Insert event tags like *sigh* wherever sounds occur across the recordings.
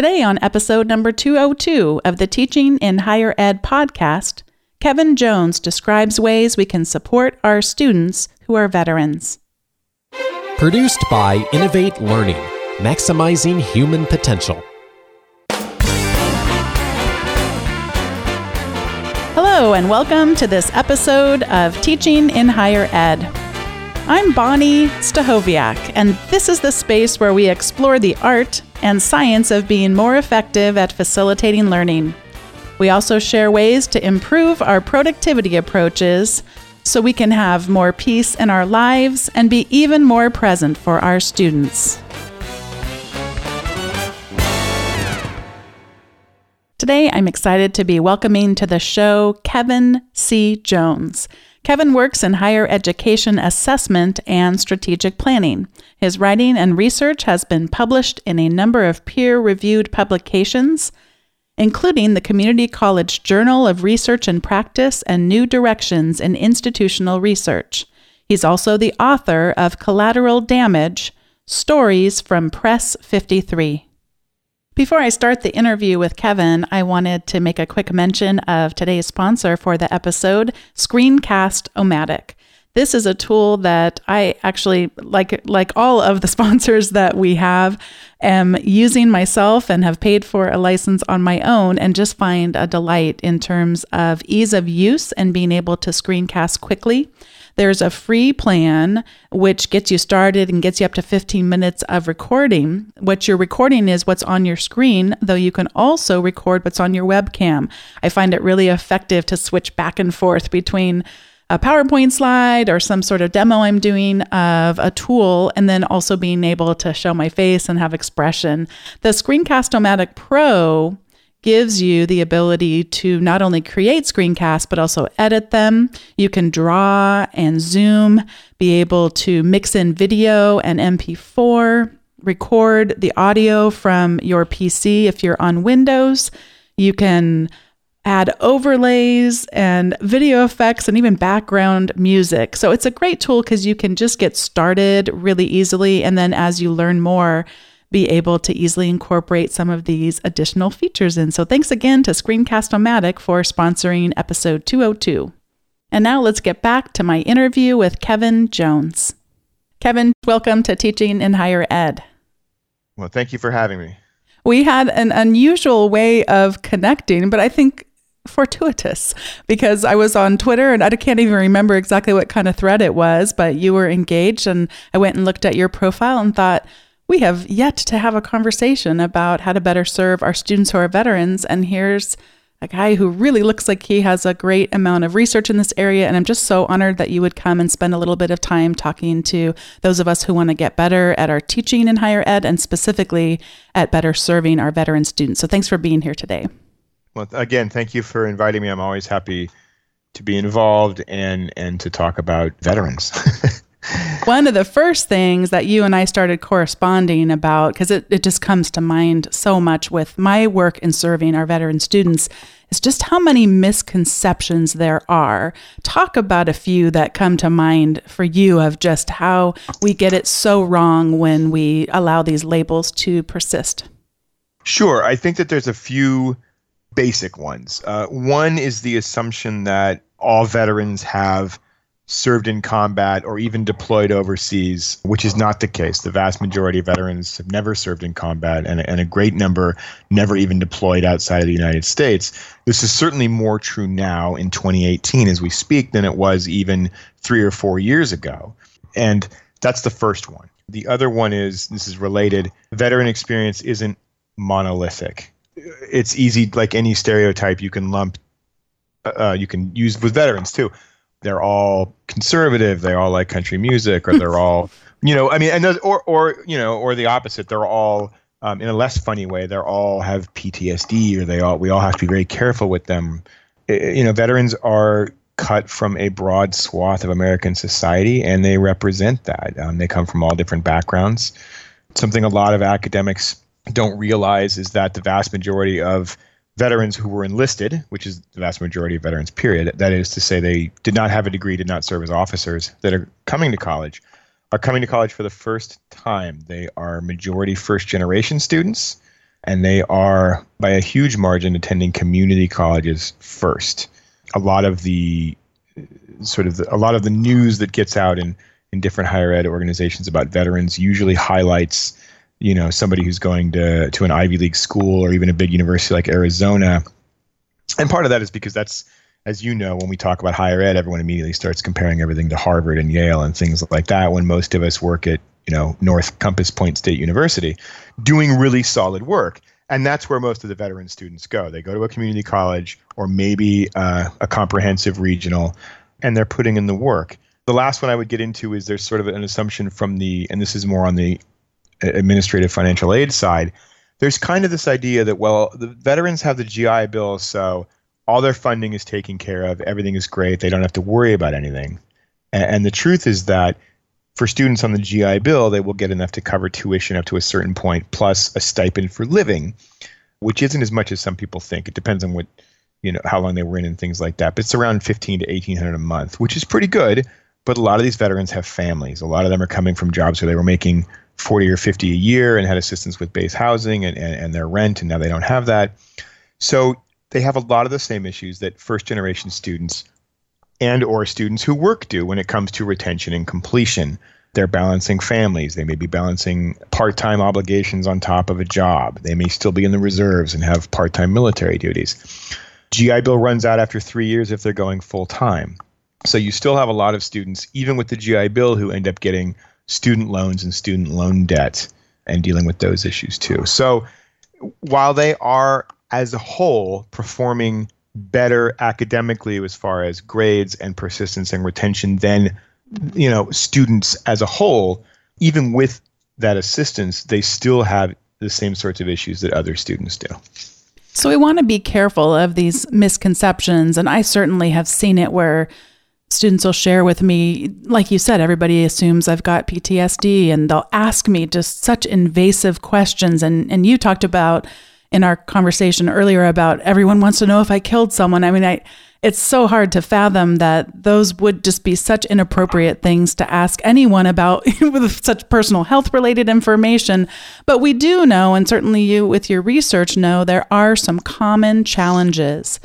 Today, on episode number 202 of the Teaching in Higher Ed podcast, Kevin Jones describes ways we can support our students who are veterans. Produced by Innovate Learning, maximizing human potential. Hello, and welcome to this episode of Teaching in Higher Ed. I'm Bonnie Stachowiak, and this is the space where we explore the art and science of being more effective at facilitating learning. We also share ways to improve our productivity approaches so we can have more peace in our lives and be even more present for our students. Today, I'm excited to be welcoming to the show Kevin C. Jones. Kevin works in higher education assessment and strategic planning. His writing and research has been published in a number of peer reviewed publications, including the Community College Journal of Research and Practice and New Directions in Institutional Research. He's also the author of Collateral Damage Stories from Press 53. Before I start the interview with Kevin, I wanted to make a quick mention of today's sponsor for the episode, Screencast-O-Matic. This is a tool that I actually like like all of the *laughs* sponsors that we have am using myself and have paid for a license on my own and just find a delight in terms of ease of use and being able to screencast quickly. There's a free plan which gets you started and gets you up to 15 minutes of recording. What you're recording is what's on your screen, though you can also record what's on your webcam. I find it really effective to switch back and forth between a PowerPoint slide or some sort of demo I'm doing of a tool, and then also being able to show my face and have expression. The Screencast-O-Matic Pro gives you the ability to not only create screencasts, but also edit them. You can draw and zoom, be able to mix in video and MP4, record the audio from your PC if you're on Windows. You can add overlays and video effects and even background music. So it's a great tool because you can just get started really easily. And then as you learn more, be able to easily incorporate some of these additional features in. So thanks again to Screencast-O-Matic for sponsoring episode 202. And now let's get back to my interview with Kevin Jones. Kevin, welcome to Teaching in Higher Ed. Well, thank you for having me. We had an unusual way of connecting, but I think fortuitous because I was on Twitter and I can't even remember exactly what kind of thread it was, but you were engaged and I went and looked at your profile and thought, we have yet to have a conversation about how to better serve our students who are veterans. And here's a guy who really looks like he has a great amount of research in this area. And I'm just so honored that you would come and spend a little bit of time talking to those of us who want to get better at our teaching in higher ed and specifically at better serving our veteran students. So thanks for being here today. Well, again, thank you for inviting me. I'm always happy to be involved and and to talk about veterans. *laughs* One of the first things that you and I started corresponding about, because it, it just comes to mind so much with my work in serving our veteran students, is just how many misconceptions there are. Talk about a few that come to mind for you of just how we get it so wrong when we allow these labels to persist. Sure. I think that there's a few basic ones. Uh, one is the assumption that all veterans have served in combat or even deployed overseas, which is not the case. The vast majority of veterans have never served in combat, and, and a great number never even deployed outside of the United States. This is certainly more true now in 2018 as we speak than it was even three or four years ago. And that's the first one. The other one is this is related veteran experience isn't monolithic. It's easy, like any stereotype, you can lump, uh, you can use with veterans too they're all conservative, they all like country music, or they're all, *laughs* you know, I mean, and those, or or you know, or the opposite, they're all um, in a less funny way, they're all have PTSD, or they all we all have to be very careful with them. It, you know, veterans are cut from a broad swath of American society, and they represent that. Um, they come from all different backgrounds. Something a lot of academics don't realize is that the vast majority of veterans who were enlisted, which is the vast majority of veterans, period. That is to say, they did not have a degree, did not serve as officers, that are coming to college, are coming to college for the first time. They are majority first generation students. and they are by a huge margin attending community colleges first. A lot of the sort of the, a lot of the news that gets out in in different higher ed organizations about veterans usually highlights you know somebody who's going to to an Ivy League school or even a big university like Arizona. And part of that is because that's as you know, when we talk about higher ed, everyone immediately starts comparing everything to Harvard and Yale and things like that. When most of us work at you know North Compass Point State University, doing really solid work, and that's where most of the veteran students go. They go to a community college or maybe uh, a comprehensive regional, and they're putting in the work. The last one I would get into is there's sort of an assumption from the, and this is more on the administrative financial aid side, there's kind of this idea that well, the veterans have the GI Bill, so all their funding is taken care of, everything is great, they don't have to worry about anything. And, and the truth is that for students on the GI Bill, they will get enough to cover tuition up to a certain point, plus a stipend for living, which isn't as much as some people think. It depends on what you know how long they were in and things like that. But it's around fifteen to eighteen hundred a month, which is pretty good. But a lot of these veterans have families. A lot of them are coming from jobs where they were making 40 or 50 a year and had assistance with base housing and, and, and their rent, and now they don't have that. So they have a lot of the same issues that first generation students and or students who work do when it comes to retention and completion. They're balancing families. They may be balancing part-time obligations on top of a job. They may still be in the reserves and have part-time military duties. Gi bill runs out after three years if they're going full-time so you still have a lot of students even with the gi bill who end up getting student loans and student loan debt and dealing with those issues too. So while they are as a whole performing better academically as far as grades and persistence and retention than you know students as a whole even with that assistance they still have the same sorts of issues that other students do so we want to be careful of these misconceptions and i certainly have seen it where students will share with me, like you said, everybody assumes I've got PTSD and they'll ask me just such invasive questions. And, and you talked about in our conversation earlier about everyone wants to know if I killed someone. I mean, I, it's so hard to fathom that those would just be such inappropriate things to ask anyone about *laughs* with such personal health related information. But we do know, and certainly you with your research know, there are some common challenges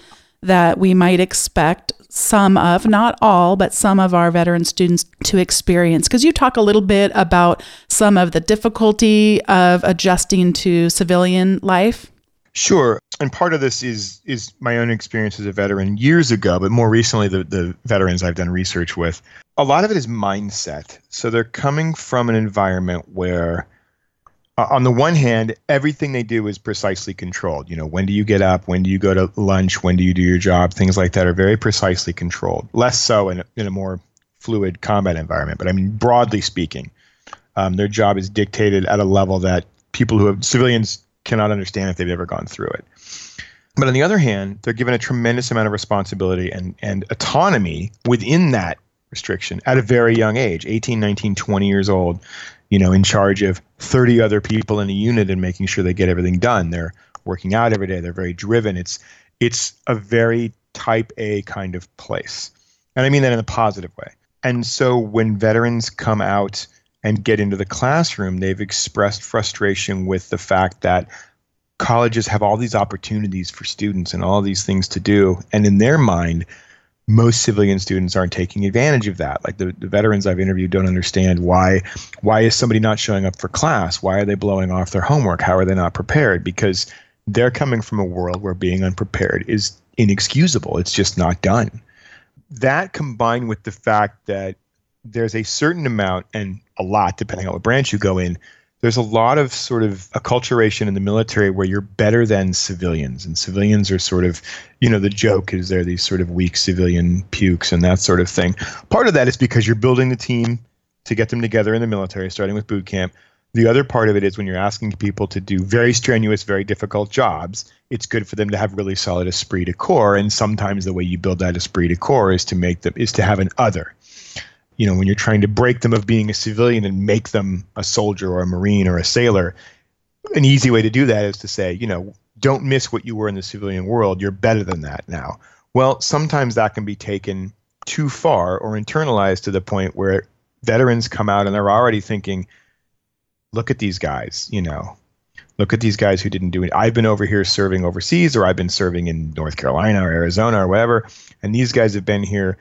that we might expect some of, not all, but some of our veteran students to experience. Because you talk a little bit about some of the difficulty of adjusting to civilian life. Sure, and part of this is is my own experience as a veteran years ago, but more recently the the veterans I've done research with. A lot of it is mindset. So they're coming from an environment where uh, on the one hand, everything they do is precisely controlled. You know, when do you get up? When do you go to lunch? When do you do your job? Things like that are very precisely controlled. Less so in a, in a more fluid combat environment. But I mean, broadly speaking, um, their job is dictated at a level that people who have civilians cannot understand if they've ever gone through it. But on the other hand, they're given a tremendous amount of responsibility and, and autonomy within that restriction at a very young age 18, 19, 20 years old you know, in charge of 30 other people in a unit and making sure they get everything done. They're working out every day. They're very driven. It's it's a very type A kind of place. And I mean that in a positive way. And so when veterans come out and get into the classroom, they've expressed frustration with the fact that colleges have all these opportunities for students and all these things to do. And in their mind, most civilian students aren't taking advantage of that. Like the, the veterans I've interviewed don't understand why why is somebody not showing up for class? Why are they blowing off their homework? How are they not prepared? Because they're coming from a world where being unprepared is inexcusable. It's just not done. That combined with the fact that there's a certain amount and a lot, depending on what branch you go in, there's a lot of sort of acculturation in the military where you're better than civilians and civilians are sort of you know the joke is they're these sort of weak civilian pukes and that sort of thing. Part of that is because you're building the team to get them together in the military starting with boot camp. The other part of it is when you're asking people to do very strenuous very difficult jobs it's good for them to have really solid esprit de corps and sometimes the way you build that esprit de corps is to make them is to have an other you know, when you're trying to break them of being a civilian and make them a soldier or a marine or a sailor, an easy way to do that is to say, you know, don't miss what you were in the civilian world. You're better than that now. Well, sometimes that can be taken too far or internalized to the point where veterans come out and they're already thinking, look at these guys, you know, Look at these guys who didn't do it. I've been over here serving overseas, or I've been serving in North Carolina or Arizona or whatever, and these guys have been here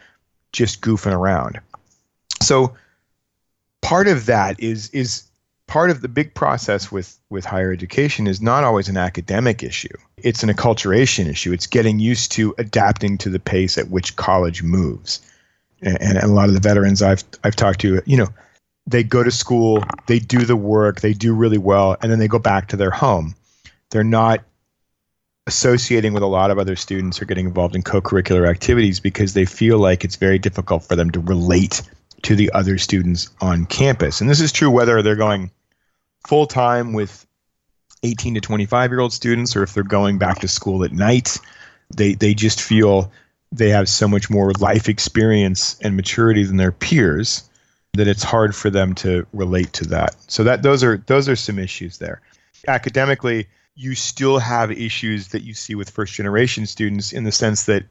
just goofing around. So part of that is is part of the big process with with higher education is not always an academic issue. It's an acculturation issue. It's getting used to adapting to the pace at which college moves. And, and a lot of the veterans I've I've talked to, you know, they go to school, they do the work, they do really well, and then they go back to their home. They're not associating with a lot of other students or getting involved in co-curricular activities because they feel like it's very difficult for them to relate to the other students on campus. And this is true whether they're going full time with 18 to 25 year old students or if they're going back to school at night. They they just feel they have so much more life experience and maturity than their peers that it's hard for them to relate to that. So that those are those are some issues there. Academically, you still have issues that you see with first generation students in the sense that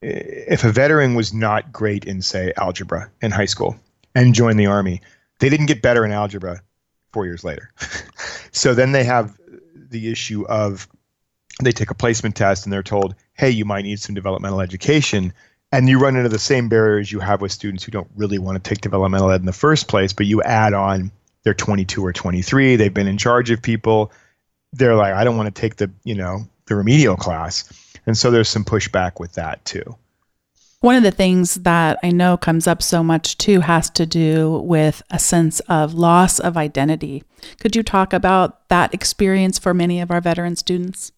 if a veteran was not great in, say, algebra in high school and joined the army, they didn't get better in algebra four years later. *laughs* so then they have the issue of they take a placement test and they're told, hey, you might need some developmental education. And you run into the same barriers you have with students who don't really want to take developmental ed in the first place, but you add on they're 22 or 23, they've been in charge of people. They're like, I don't want to take the, you know, the remedial class and so there's some pushback with that too. One of the things that I know comes up so much too has to do with a sense of loss of identity. Could you talk about that experience for many of our veteran students?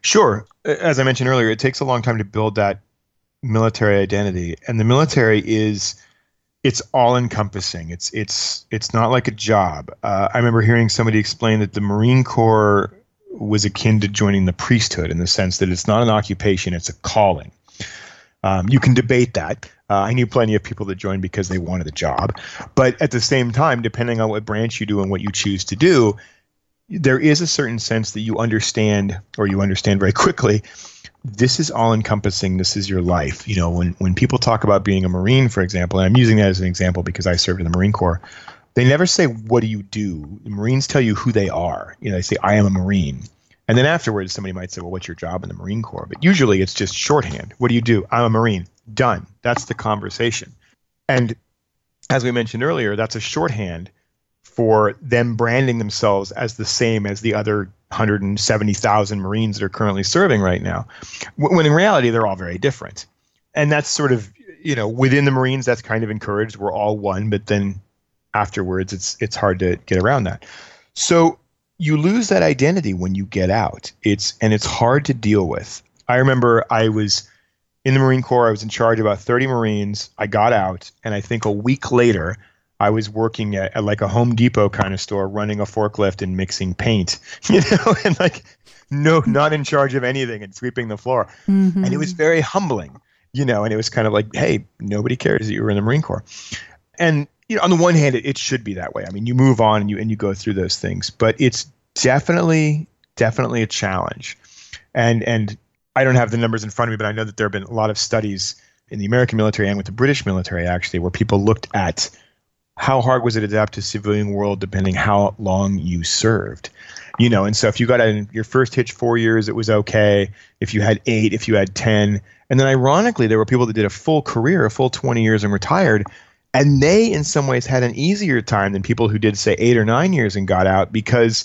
Sure. As I mentioned earlier, it takes a long time to build that military identity, and the military is it's all encompassing. It's it's it's not like a job. Uh, I remember hearing somebody explain that the Marine Corps was akin to joining the priesthood in the sense that it's not an occupation, it's a calling. Um, you can debate that. Uh, I knew plenty of people that joined because they wanted a job. But at the same time, depending on what branch you do and what you choose to do, there is a certain sense that you understand, or you understand very quickly, this is all encompassing. This is your life. You know, when, when people talk about being a Marine, for example, and I'm using that as an example because I served in the Marine Corps, they never say what do you do. The Marines tell you who they are. You know, they say I am a Marine. And then afterwards somebody might say, "Well, what's your job in the Marine Corps?" But usually it's just shorthand. What do you do? I'm a Marine. Done. That's the conversation. And as we mentioned earlier, that's a shorthand for them branding themselves as the same as the other 170,000 Marines that are currently serving right now. When in reality they're all very different. And that's sort of, you know, within the Marines that's kind of encouraged. We're all one, but then afterwards it's it's hard to get around that. So you lose that identity when you get out. It's and it's hard to deal with. I remember i was in the marine corps i was in charge of about 30 marines. I got out and i think a week later i was working at, at like a home depot kind of store running a forklift and mixing paint *laughs* you know *laughs* and like no not in charge of anything and sweeping the floor. Mm-hmm. and it was very humbling you know and it was kind of like hey nobody cares that you were in the marine corps. And you know, on the one hand, it, it should be that way. I mean, you move on and you and you go through those things, but it's definitely definitely a challenge. And and I don't have the numbers in front of me, but I know that there have been a lot of studies in the American military and with the British military actually, where people looked at how hard was it to adapt to civilian world depending how long you served you know and so if you got in your first hitch four years it was okay if you had eight if you had ten and then ironically there were people that did a full career a full 20 years and retired and they, in some ways, had an easier time than people who did, say, eight or nine years and got out because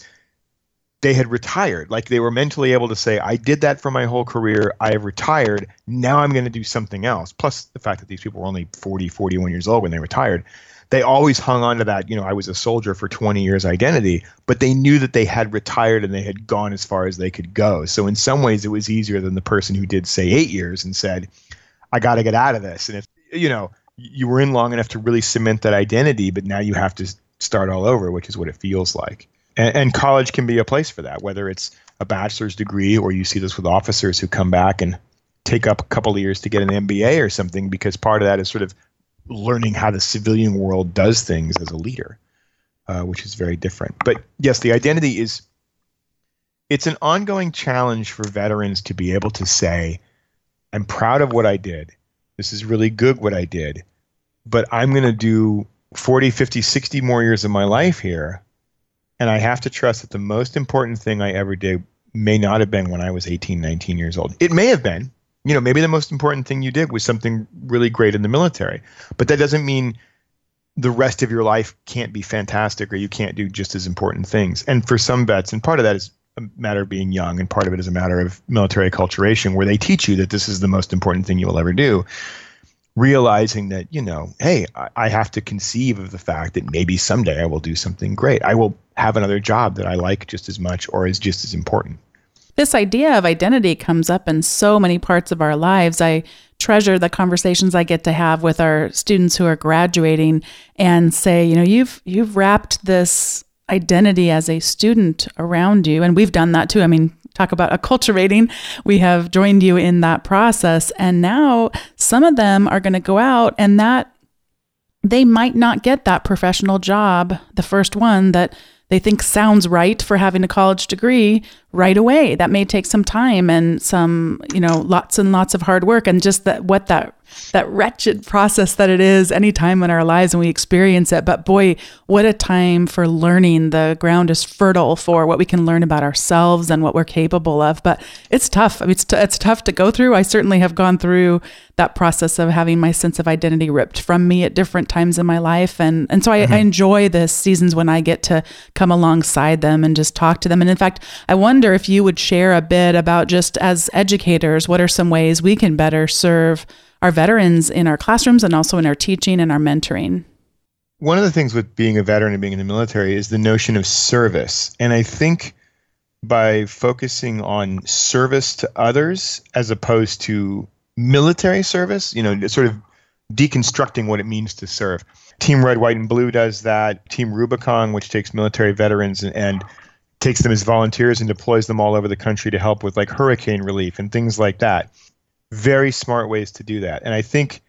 they had retired. Like they were mentally able to say, I did that for my whole career. I have retired. Now I'm going to do something else. Plus the fact that these people were only 40, 41 years old when they retired. They always hung on to that, you know, I was a soldier for 20 years identity, but they knew that they had retired and they had gone as far as they could go. So in some ways, it was easier than the person who did, say, eight years and said, I got to get out of this. And if, you know, you were in long enough to really cement that identity, but now you have to start all over, which is what it feels like. And, and, college can be a place for that, whether it's a bachelor's degree or you see this with officers who come back and take up a couple of years to get an MBA or something, because part of that is sort of learning how the civilian world does things as a leader, uh, which is very different. But yes, the identity is it's an ongoing challenge for veterans to be able to say, I'm proud of what I did. This is really good what I did but I'm going to do 40, 50, 60 more years of my life here. And I have to trust that the most important thing I ever did may not have been when I was 18, 19 years old. It may have been. You know, maybe the most important thing you did was something really great in the military. But that doesn't mean the rest of your life can't be fantastic or you can't do just as important things. And for some vets, and part of that is a matter of being young, and part of it is a matter of military acculturation, where they teach you that this is the most important thing you will ever do. Realizing that, you know, hey, I have to conceive of the fact that maybe someday I will do something great. I will have another job that I like just as much or is just as important. This idea of identity comes up in so many parts of our lives. I treasure the conversations I get to have with our students who are graduating and say, you know, you've you've wrapped this identity as a student around you and we've done that too. I mean, talk about acculturating. We have joined you in that process and now some of them are going to go out and that they might not get that professional job, the first one that they think sounds right for having a college degree right away. That may take some time and some, you know, lots and lots of hard work and just that what that that wretched process that it is any time in our lives and we experience it. But boy, what a time for learning. The ground is fertile for what we can learn about ourselves and what we're capable of. But it's tough. I mean, it's, t- it's tough to go through. I certainly have gone through that process of having my sense of identity ripped from me at different times in my life. And, and so I, mm-hmm. I enjoy the seasons when I get to come alongside them and just talk to them. And in fact, I wonder if you would share a bit about just as educators, what are some ways we can better serve our veterans in our classrooms and also in our teaching and our mentoring. One of the things with being a veteran and being in the military is the notion of service. And I think by focusing on service to others as opposed to military service, you know, sort of deconstructing what it means to serve. Team Red, White, and Blue does that. Team Rubicon, which takes military veterans and, and takes them as volunteers and deploys them all over the country to help with like hurricane relief and things like that very smart ways to do that. And I think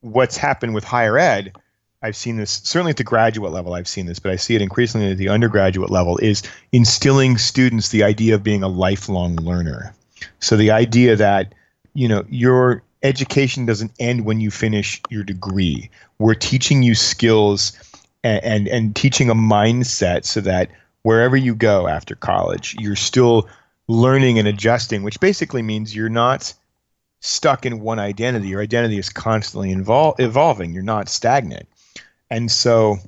what's happened with higher ed, I've seen this certainly at the graduate level, I've seen this, but I see it increasingly at the undergraduate level, is instilling students the idea of being a lifelong learner. So the idea that, you know, your education doesn't end when you finish your degree. We're teaching you skills and, and, and teaching a mindset so that wherever you go after college, you're still learning and adjusting, which basically means you're not – stuck in one identity. Your identity is constantly invol- evolving. You're not stagnant. And so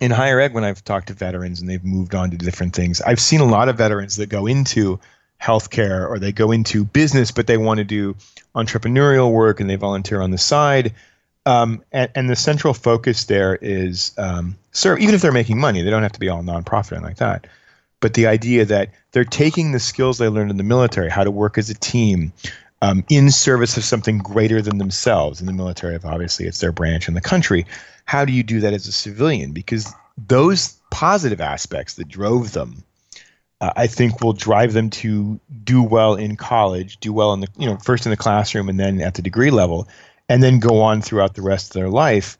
in higher ed, when I've talked to veterans and they've moved on to different things, I've seen a lot of veterans that go into healthcare or they go into business, but they want to do entrepreneurial work and they volunteer on the side. Um, and, and, the central focus there is um, serve, even if they're making money, they don't have to be all nonprofit and like that. But the idea that they're taking the skills they learned in the military, how to work as a team, um, in service of something greater than themselves. In the military, obviously, it's their branch in the country. How do you do that as a civilian? Because those positive aspects that drove them, uh, I think, will drive them to do well in college, do well in the you know first in the classroom and then at the degree level, and then go on throughout the rest of their life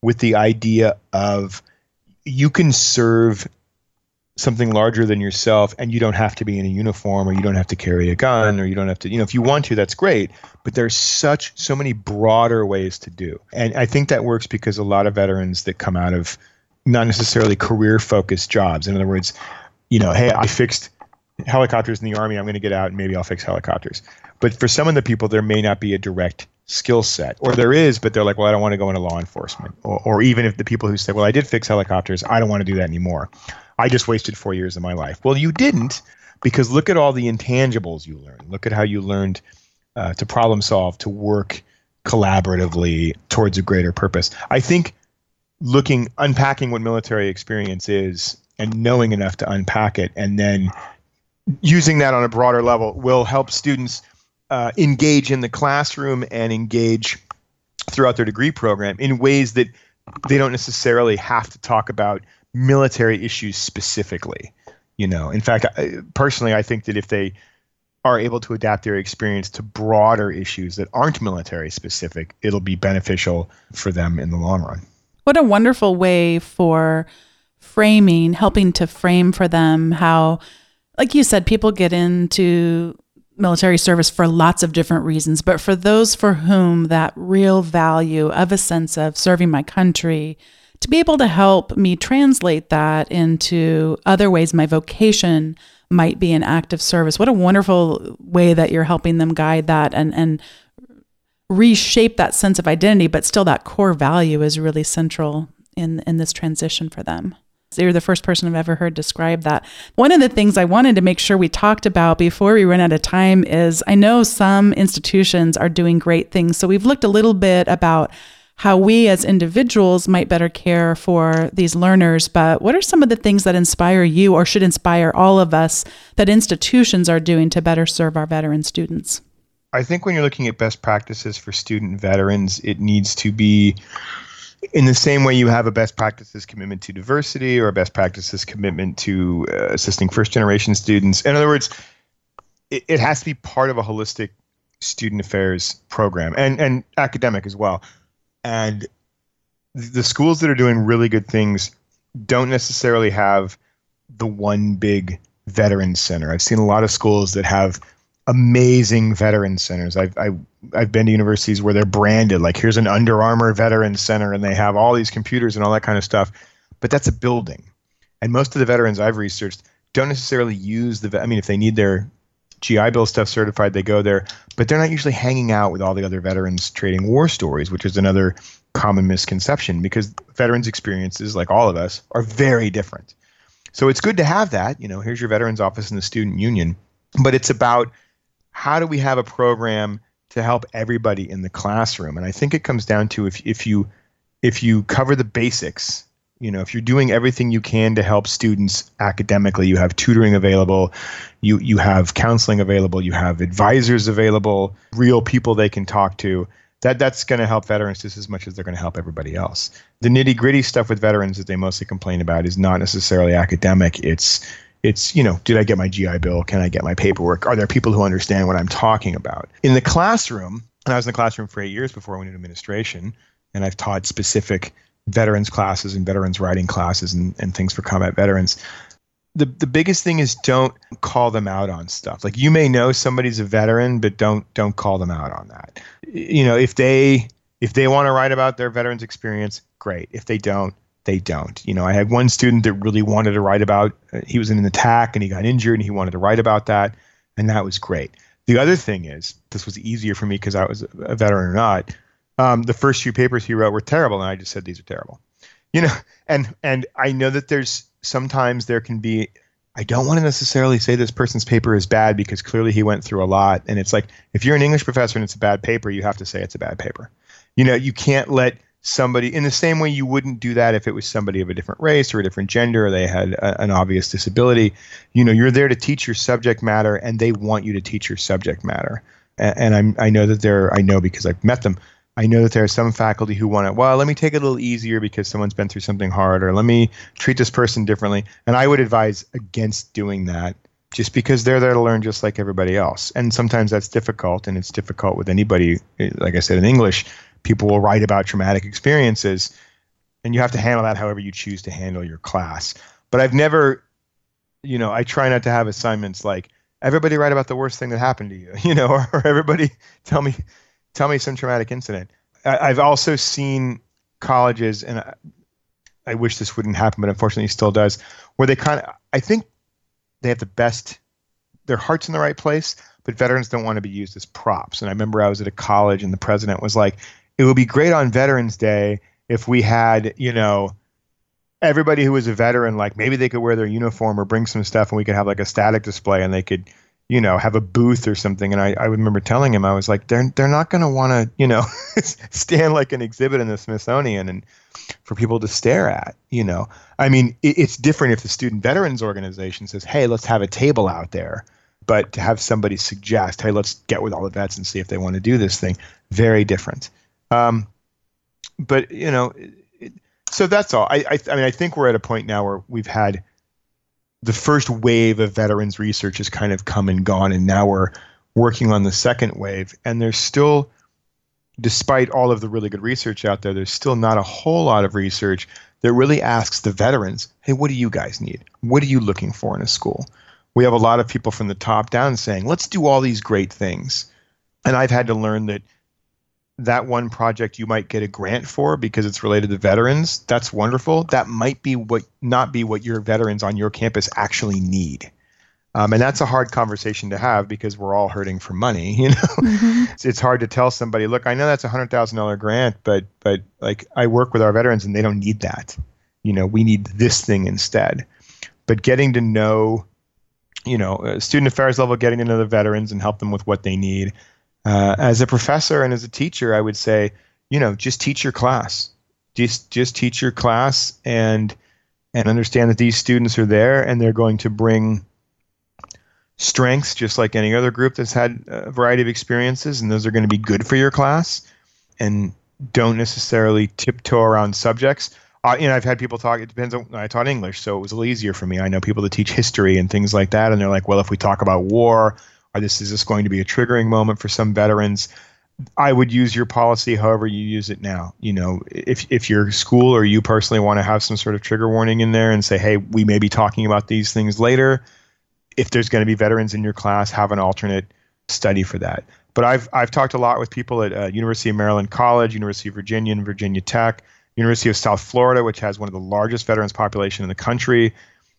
with the idea of you can serve something larger than yourself and you don't have to be in a uniform or you don't have to carry a gun or you don't have to you know if you want to that's great but there's such so many broader ways to do. And i think that works because a lot of veterans that come out of not necessarily career focused jobs. In other words you know hey i fixed helicopters in the army i'm going to get out and maybe i'll fix helicopters but for some of the people there may not be a direct skill set or there is but they're like well i don't want to go into law enforcement or, or even if the people who say well i did fix helicopters i don't want to do that anymore I just wasted four years of my life. Well, you didn't because look at all the intangibles you learned. Look at how you learned uh, to problem solve, to work collaboratively towards a greater purpose. I think looking, unpacking what military experience is and knowing enough to unpack it and then using that on a broader level will help students uh, engage in the classroom and engage throughout their degree program in ways that they don't necessarily have to talk about military issues specifically. You know, in fact, I, personally, I think that if they are able to adapt their experience to broader issues that aren't military specific, it'll be beneficial for them in the long run. What a wonderful way for framing, helping to frame for them how, like you said, people get into military service for lots of different reasons, but for those for whom that real value of a sense of serving my country, to be able to help me translate that into other ways my vocation might be an act of service. What a wonderful way that you're helping them guide that and and reshape that sense of identity, but still that core value is really central in in this transition for them. You're the first person I've ever heard describe that. One of the things I wanted to make sure we talked about before we run out of time is I know some institutions are doing great things. So we've looked a little bit about how we as individuals might better care for these learners, but what are some of the things that inspire you or should inspire all of us that institutions are doing to better serve our veteran students? I think when you're looking at best practices for student veterans, it needs to be in the same way you have a best practices commitment to diversity or a best practices commitment to uh, assisting first generation students. In other words, it, it has to be part of a holistic student affairs program and, and academic as well. And the schools that are doing really good things don't necessarily have the one big veteran center. I've seen a lot of schools that have amazing veteran centers. I've, I've, I've been to universities where they're branded, like here's an Under Armour veteran center, and they have all these computers and all that kind of stuff. But that's a building. And most of the veterans I've researched don't necessarily use the, I mean, if they need their GI Bill stuff certified, they go there, but they're not usually hanging out with all the other veterans trading war stories, which is another common misconception because veterans' experiences, like all of us, are very different. So it's good to have that. You know, here's your veterans office in the student union, but it's about how do we have a program to help everybody in the classroom? And I think it comes down to if if you if you cover the basics you know if you're doing everything you can to help students academically you have tutoring available you you have counseling available you have advisors available real people they can talk to that that's going to help veterans just as much as they're going to help everybody else the nitty gritty stuff with veterans that they mostly complain about is not necessarily academic it's it's you know did i get my gi bill? Can i get my paperwork? Are there people who understand what i'm talking about? In the classroom and i was in the classroom for eight years before i went into administration and i've taught specific veterans classes and veterans writing classes and, and things for combat veterans the, the biggest thing is don't call them out on stuff. Like you may know somebody's a veteran but don't don't call them out on that. You know if they if they want to write about their veterans experience great. If they don't they don't you know i had one student that really wanted to write about uh, he was in an attack and he got injured and he wanted to write about that and that was great the other thing is this was easier for me because i was a veteran or not um, the first few papers he wrote were terrible, and I just said these are terrible. You know, *laughs* and and I know that there's sometimes there can be. I don't want to necessarily say this person's paper is bad because clearly he went through a lot, and it's like if you're an English professor and it's a bad paper, you have to say it's a bad paper. You know, you can't let somebody in the same way you wouldn't do that if it was somebody of a different race or a different gender or they had a, an obvious disability you know you're there to teach your subject matter and they want you to teach your subject matter and, and i'm i know that they're i know because i've met them I know that there are some faculty who want it. Well, let me take it a little easier because someone's been through something hard, or let me treat this person differently. And I would advise against doing that just because they're there to learn just like everybody else. And sometimes that's difficult, and it's difficult with anybody. Eh, like I said in English, people will write about traumatic experiences, and you have to handle that however you choose to handle your class. But I've never, you know, I try not to have assignments like, everybody write about the worst thing that happened to you, *laughs* you know, or, or everybody tell me tell me some traumatic incident. I, have also seen colleges, and I, I wish this wouldn't happen, but unfortunately, it still does, where they kind of, I think they have the best, their heart's in the right place, but veterans don't want to be used as props. And I remember I was at a college, and the president was like, it would be great on Veterans Day if we had, you know, everybody who was a veteran, like maybe they could wear their uniform or bring some stuff and we could have like a static display and they could you know, have a booth or something. And I, I remember telling him, I was like, they're, they're not going to want to, you know, *laughs* stand like an exhibit in the Smithsonian and for people to stare at, you know. I mean, it, it's different if the Student Veterans Organization says, hey, let's have a table out there. But to have somebody suggest, hey, let's get with all the vets and see if they want to do this thing, very different. Um, but, you know, it, so that's all. I, I, I mean, I think we're at a point now where we've had – the first wave of veterans research has kind of come and gone, and now we're working on the second wave. And there's still, despite all of the really good research out there, there's still not a whole lot of research that really asks the veterans, hey, what do you guys need? What are you looking for in a school? We have a lot of people from the top down saying, let's do all these great things. And I've had to learn that that one project you might get a grant for because it's related to veterans, that's wonderful. That might be what not be what your veterans on your campus actually need. Um, and that's a hard conversation to have because we're all hurting for money. *laughs* You know, mm-hmm. it's, it's, hard to tell somebody, look, I know that's a hundred thousand dollar grant, but but like I work with our veterans and they don't need that. You know, we need this thing instead. But getting to know, you know, uh, student affairs level, getting to know the veterans and help them with what they need. Uh, as a professor and as a teacher, I would say, you know, just teach your class. Just just teach your class and and understand that these students are there and they're going to bring strengths just like any other group that's had a variety of experiences and those are going to be good for your class and don't necessarily tiptoe around subjects uh, you know i've had people talk it depends on i taught english so it was a little easier for me i know people that teach history and things like that and they're like well if we talk about war this is this going to be a triggering moment for some veterans I would use your policy however you use it now. You know, if if your school or you personally want to have some sort of trigger warning in there and say, hey, we may be talking about these things later, if there's going to be veterans in your class, have an alternate study for that. But I've I've talked a lot with people at uh, University of Maryland College, University of Virginia, and Virginia Tech, University of South Florida, which has one of the largest veterans population in the country.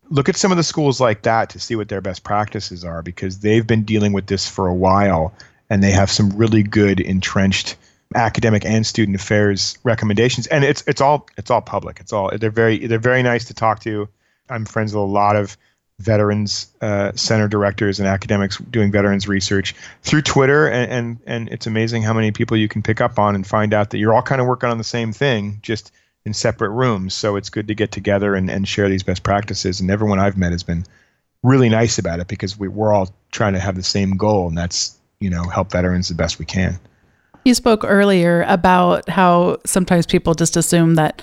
Look at some of the schools like that to see what their best practices are because they've been dealing with this for a while and they have some really good entrenched academic and student affairs recommendations. And it's it's all it's all public. It's all they're very they're very nice to talk to. I'm friends with a lot of veterans uh, center directors and academics doing veterans research through Twitter, and, and and it's amazing how many people you can pick up on and find out that you're all kind of working on the same thing, just in separate rooms. So it's good to get together and, and share these best practices. And everyone I've met has been really nice about it because we, we're all trying to have the same goal, and that's you know help veterans the best we can. You spoke earlier about how sometimes people just assume that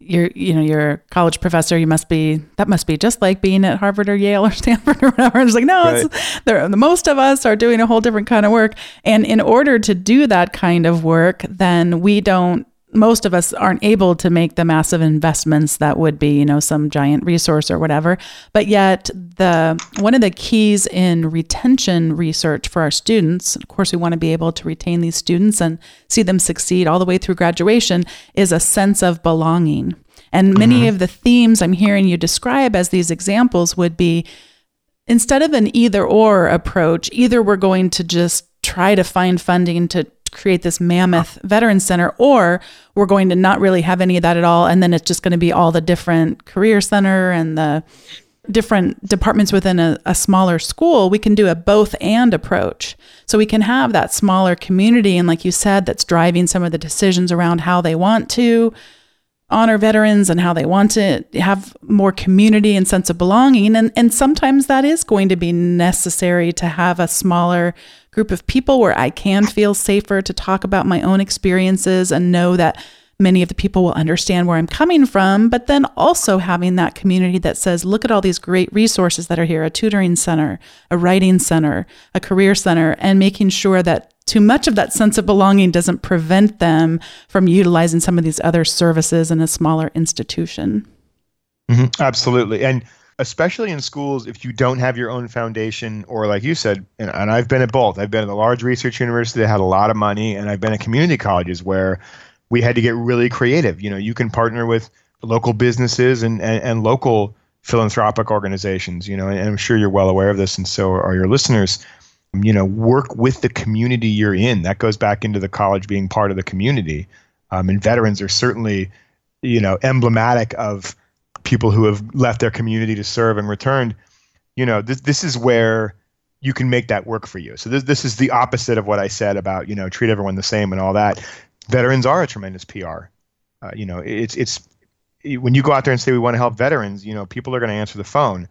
you're you know you're a college professor you must be that must be just like being at harvard or yale or *laughs* stanford or whatever it's like no right. it's the most of us are doing a whole different kind of work and in order to do that kind of work then we don't most of us aren't able to make the massive investments that would be, you know, some giant resource or whatever. But yet, the one of the keys in retention research for our students, of course, we want to be able to retain these students and see them succeed all the way through graduation, is a sense of belonging. And many mm-hmm. of the themes I'm hearing you describe as these examples would be instead of an either or approach, either we're going to just try to find funding to create this mammoth veteran center or we're going to not really have any of that at all and then it's just going to be all the different career center and the different departments within a, a, smaller school. We can do a both and approach. So we can have that smaller community and like you said that's driving some of the decisions around how they want to honor veterans and how they want to have more community and sense of belonging. And and sometimes that is going to be necessary to have a smaller group of people where I can feel safer to talk about my own experiences and know that many of the people will understand where I'm coming from, but then also having that community that says, look at all these great resources that are here a tutoring center, a writing center, a career center, and making sure that too much of that sense of belonging doesn't prevent them from utilizing some of these other services in a smaller institution. Mm-hmm, absolutely. And especially in schools if you don't have your own foundation or like you said and, and, i've been at both. I've been at a large research university that had a lot of money and i've been at community colleges where we had to get really creative. You know you can partner with local businesses and, and, and local philanthropic organizations you know and i'm sure you're well aware of this and so are your listeners. You know work with the community you're in. That goes back into the college being part of the community. Um, and veterans are certainly you know emblematic of people who have left their community to serve and returned, you know, this this is where you can make that work for you. So this this is the opposite of what I said about you know treat everyone the same and all that. Veterans are a tremendous PR. Uh, you know, it's it's when you go out there and say we want to help veterans, you know, people are going to answer the phone.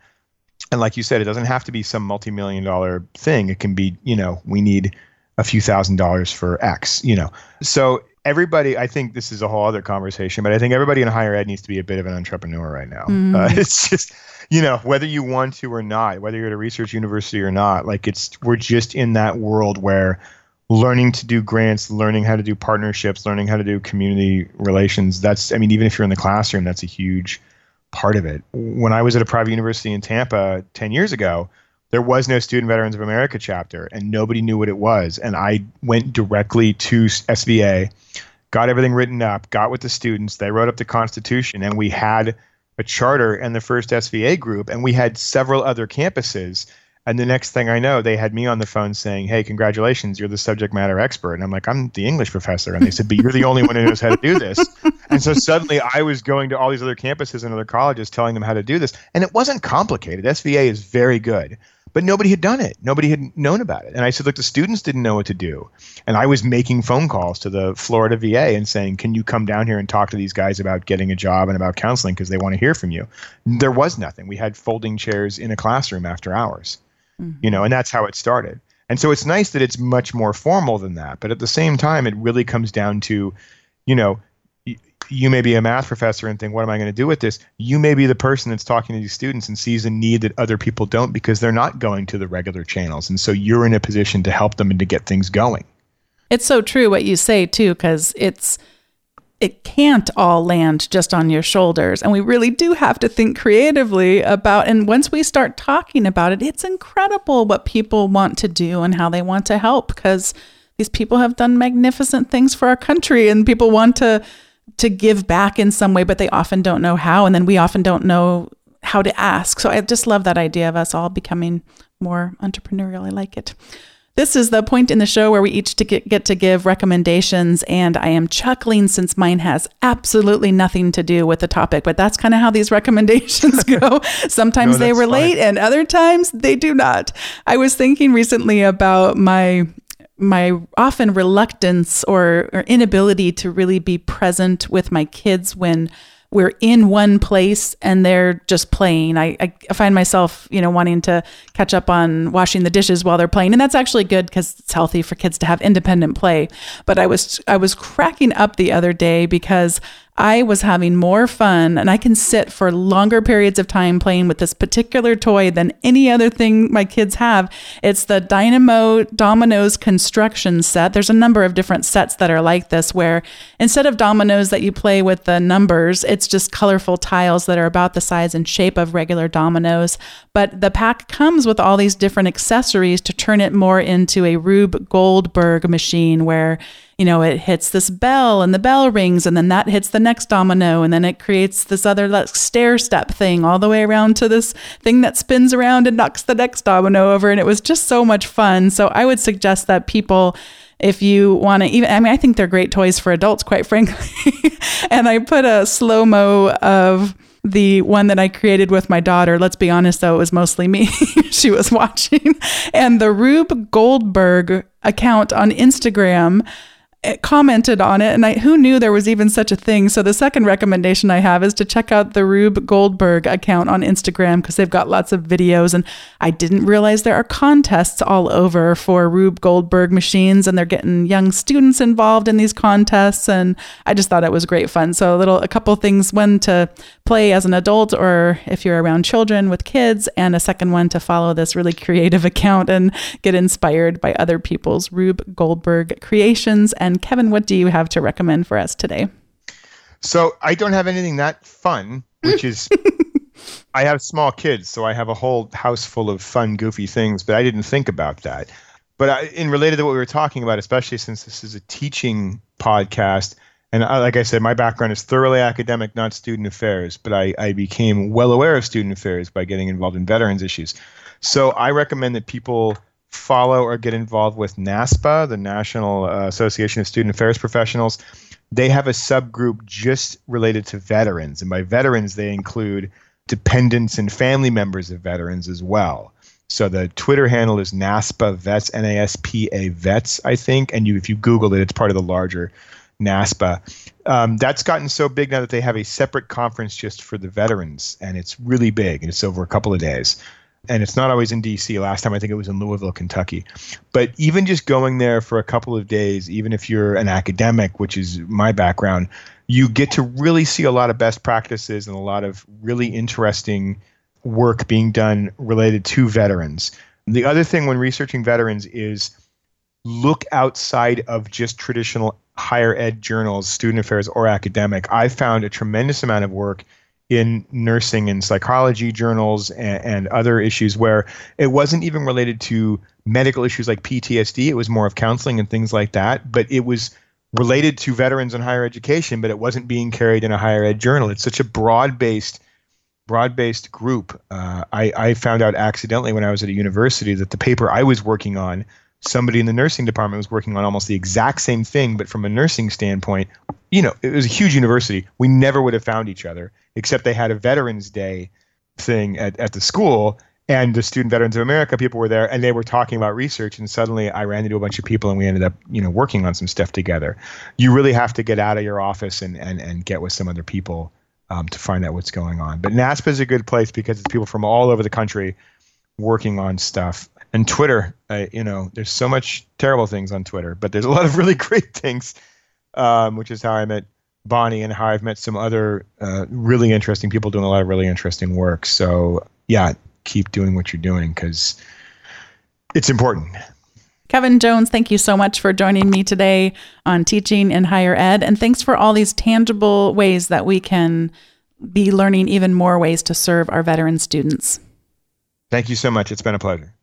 And like you said, it doesn't have to be some multi-million dollar thing. It can be, you know, we need a few thousand dollars for X, you know. So everybody i think this is a whole other conversation but i think everybody in higher ed needs to be a bit of an entrepreneur right now mm. uh, *laughs* it's just you know whether you want to or not whether you're at a research university or not like it's we're just in that world where learning to do grants learning how to do partnerships learning how to do community relations that's i mean even if you're in the classroom that's a huge part of it when i was at a private university in tampa 10 years ago there was no Student Veterans of America chapter, and nobody knew what it was. And I went directly to SVA, got everything written up, got with the students. They wrote up the Constitution, and we had a charter and the first SVA group, and we had several other campuses. And the next thing I know, they had me on the phone saying, Hey, congratulations, you're the subject matter expert. And I'm like, I'm the English professor. And they said, But you're the only one who knows how to do this. And so suddenly I was going to all these other campuses and other colleges telling them how to do this. And it wasn't complicated. SVA is very good but nobody had done it. Nobody had known about it. And I said, look, the students didn't know what to do. And I was making phone calls to the Florida VA and saying, can you come down here and talk to these guys about getting a job and about counseling because they want to hear from you? There was nothing. We had folding chairs in a classroom after hours, mm-hmm. you know, and that's how it started. And so it's nice that it's much more formal than that. But at the same time, it really comes down to, you know, you may be a math professor and think, what am I going to do with this? You may be the person that's talking to these students and sees a need that other people don't because they're not going to the regular channels. And so you're in a position to help them and to get things going. It's so true what you say, too, because it's it can't all land just on your shoulders. And we really do have to think creatively about and once we start talking about it, it's incredible what people want to do and how they want to help because these people have done magnificent things for our country and people want to to give back in some way, but they often don't know how. And then we often don't know how to ask. So I just love that idea of us all becoming more entrepreneurial. I like it. This is the point in the show where we each to get, get to give recommendations, and I am chuckling since mine has absolutely nothing to do with the topic, but that's kind of how these *laughs* recommendations go. *laughs* Sometimes no, they relate, fine. and other times they do not. I was thinking recently about my my often reluctance or, or inability to really be present with my kids when we're in one place and they're just playing. I, I, find myself, you know, wanting to catch up on washing the dishes while they're playing, and that's actually good because it's healthy for kids to have independent play. But I was I was cracking up the other day because I was having more fun and I can sit for longer periods of time playing with this particular toy than any other thing my kids have. It's the Dynamo Dominoes construction set. There's a number of different sets that are like this where instead of dominoes that you play with the numbers, it's just colorful tiles that are about the size and shape of regular dominoes. But the pack comes with all these different accessories to turn it more into a Rube Goldberg machine where you know, it hits this bell and the bell rings and then that hits the next domino and then it creates this other like, stair step thing all the way around to this thing that spins around and knocks the next domino over. And it was just so much fun. So I would suggest that people if you want to even i mean i think they're great toys for adults quite *laughs* frankly and i put a slow mo of the one that I created with my daughter. Let's be honest, though, it was mostly me. *laughs* she was *laughs* watching. And the Rube Goldberg account on Instagram Eh, commented on it and I who knew there was even such a thing. So the second recommendation I have is to check out the Rube Goldberg account on Instagram because they've got lots of videos and I didn't realize there are contests all over for Rube Goldberg machines and they're getting young students involved in these contests and I just thought it was great fun. So a little a couple things when to play as an adult or if you're around children with kids and a second one to follow this really creative *laughs* account and get inspired by other people's Rube Goldberg creations and and Kevin, what do you have to recommend for us today? So I don't have anything that fun, which is *laughs* I have small kids, so I have a whole house full of fun, goofy things, but I didn't think about that. But I, in related to what we were talking about, especially since this is a teaching podcast, and I, like I said, my background is thoroughly academic, not student affairs, but I, I became well aware of student affairs by getting involved in veterans issues. So I recommend that people follow or get involved with NASPA, the National uh, Association of Student Affairs Professionals. They have a subgroup just related to veterans. And by veterans, they include dependents and family members of veterans as well. So the Twitter handle is NASPA Vets, N A S P A Vets, I think. And you, if you Google it, it's part of the larger NASPA. Um, that's gotten so big now that they have a separate conference just for the veterans, and it's really big, and it's over a couple of days and it's not always in DC. Last time I think it was in Louisville, Kentucky. But even just going there for a couple of days, even if you're an academic, which is my background, you get to really see a lot of best practices and a lot of really interesting work being done related to veterans. The other thing when researching veterans is look outside of just traditional higher ed journals, student affairs, or academic. I found a tremendous amount of work in nursing and psychology journals and, and, other issues where it wasn't even related to medical issues like PTSD. It was more of counseling and things like that. But it was related to veterans and higher education, but it wasn't being carried in a higher ed journal. It's such a broad based broad-based group. Uh, I, I found out accidentally when I was at a university that the paper I was working on, somebody in the nursing department was working on almost the exact same thing, but from a nursing standpoint, you know, it was a huge university. We never would have found each other, except they had a Veterans Day thing at, at the school, and the Student Veterans of America people were there, and they were talking about research. And suddenly, I ran into a bunch of people, and we ended up, you know, working on some stuff together. You really have to get out of your office and and and get with some other people um, to find out what's going on. But NASPA is a good place because it's people from all over the country working on stuff. And Twitter, uh, you know, there's so much terrible things on Twitter, but there's a lot of really *laughs* great things, um, which is how I met Bonnie and how I've met some other uh, really interesting people doing a lot of really interesting work. So, yeah, keep doing what you're doing because it's important. Kevin Jones, thank you so much for joining me today on Teaching in Higher Ed. And thanks for all these tangible ways that we can be learning even more ways to serve our veteran students. Thank you so much. It's been a pleasure.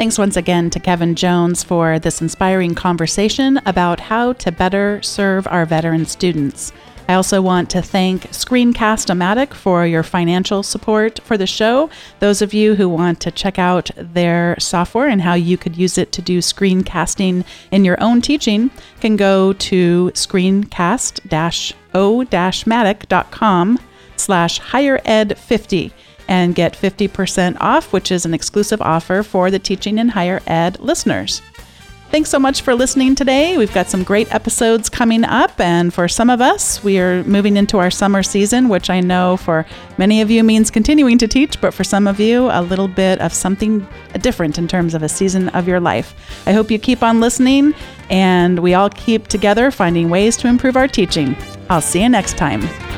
Thanks once again to Kevin Jones for this inspiring conversation about how to better serve our veteran students. I also want to thank Screencast-O-Matic for your financial support for the show. Those of you who want to check out their software and how you could use it to do screencasting in your own teaching can go to screencast-o-matic.com slash higher ed 50 and get 50% off, which is an exclusive offer for the teaching in higher ed listeners. Thanks so much for listening today. We've got some great episodes coming up, and for some of us, we are moving into our summer season, which I know for many of you means continuing to teach, but for some of you, a little bit of something different in terms of a season of your life. I hope you keep on listening, and we all keep together finding ways to improve our teaching. I'll see you next time.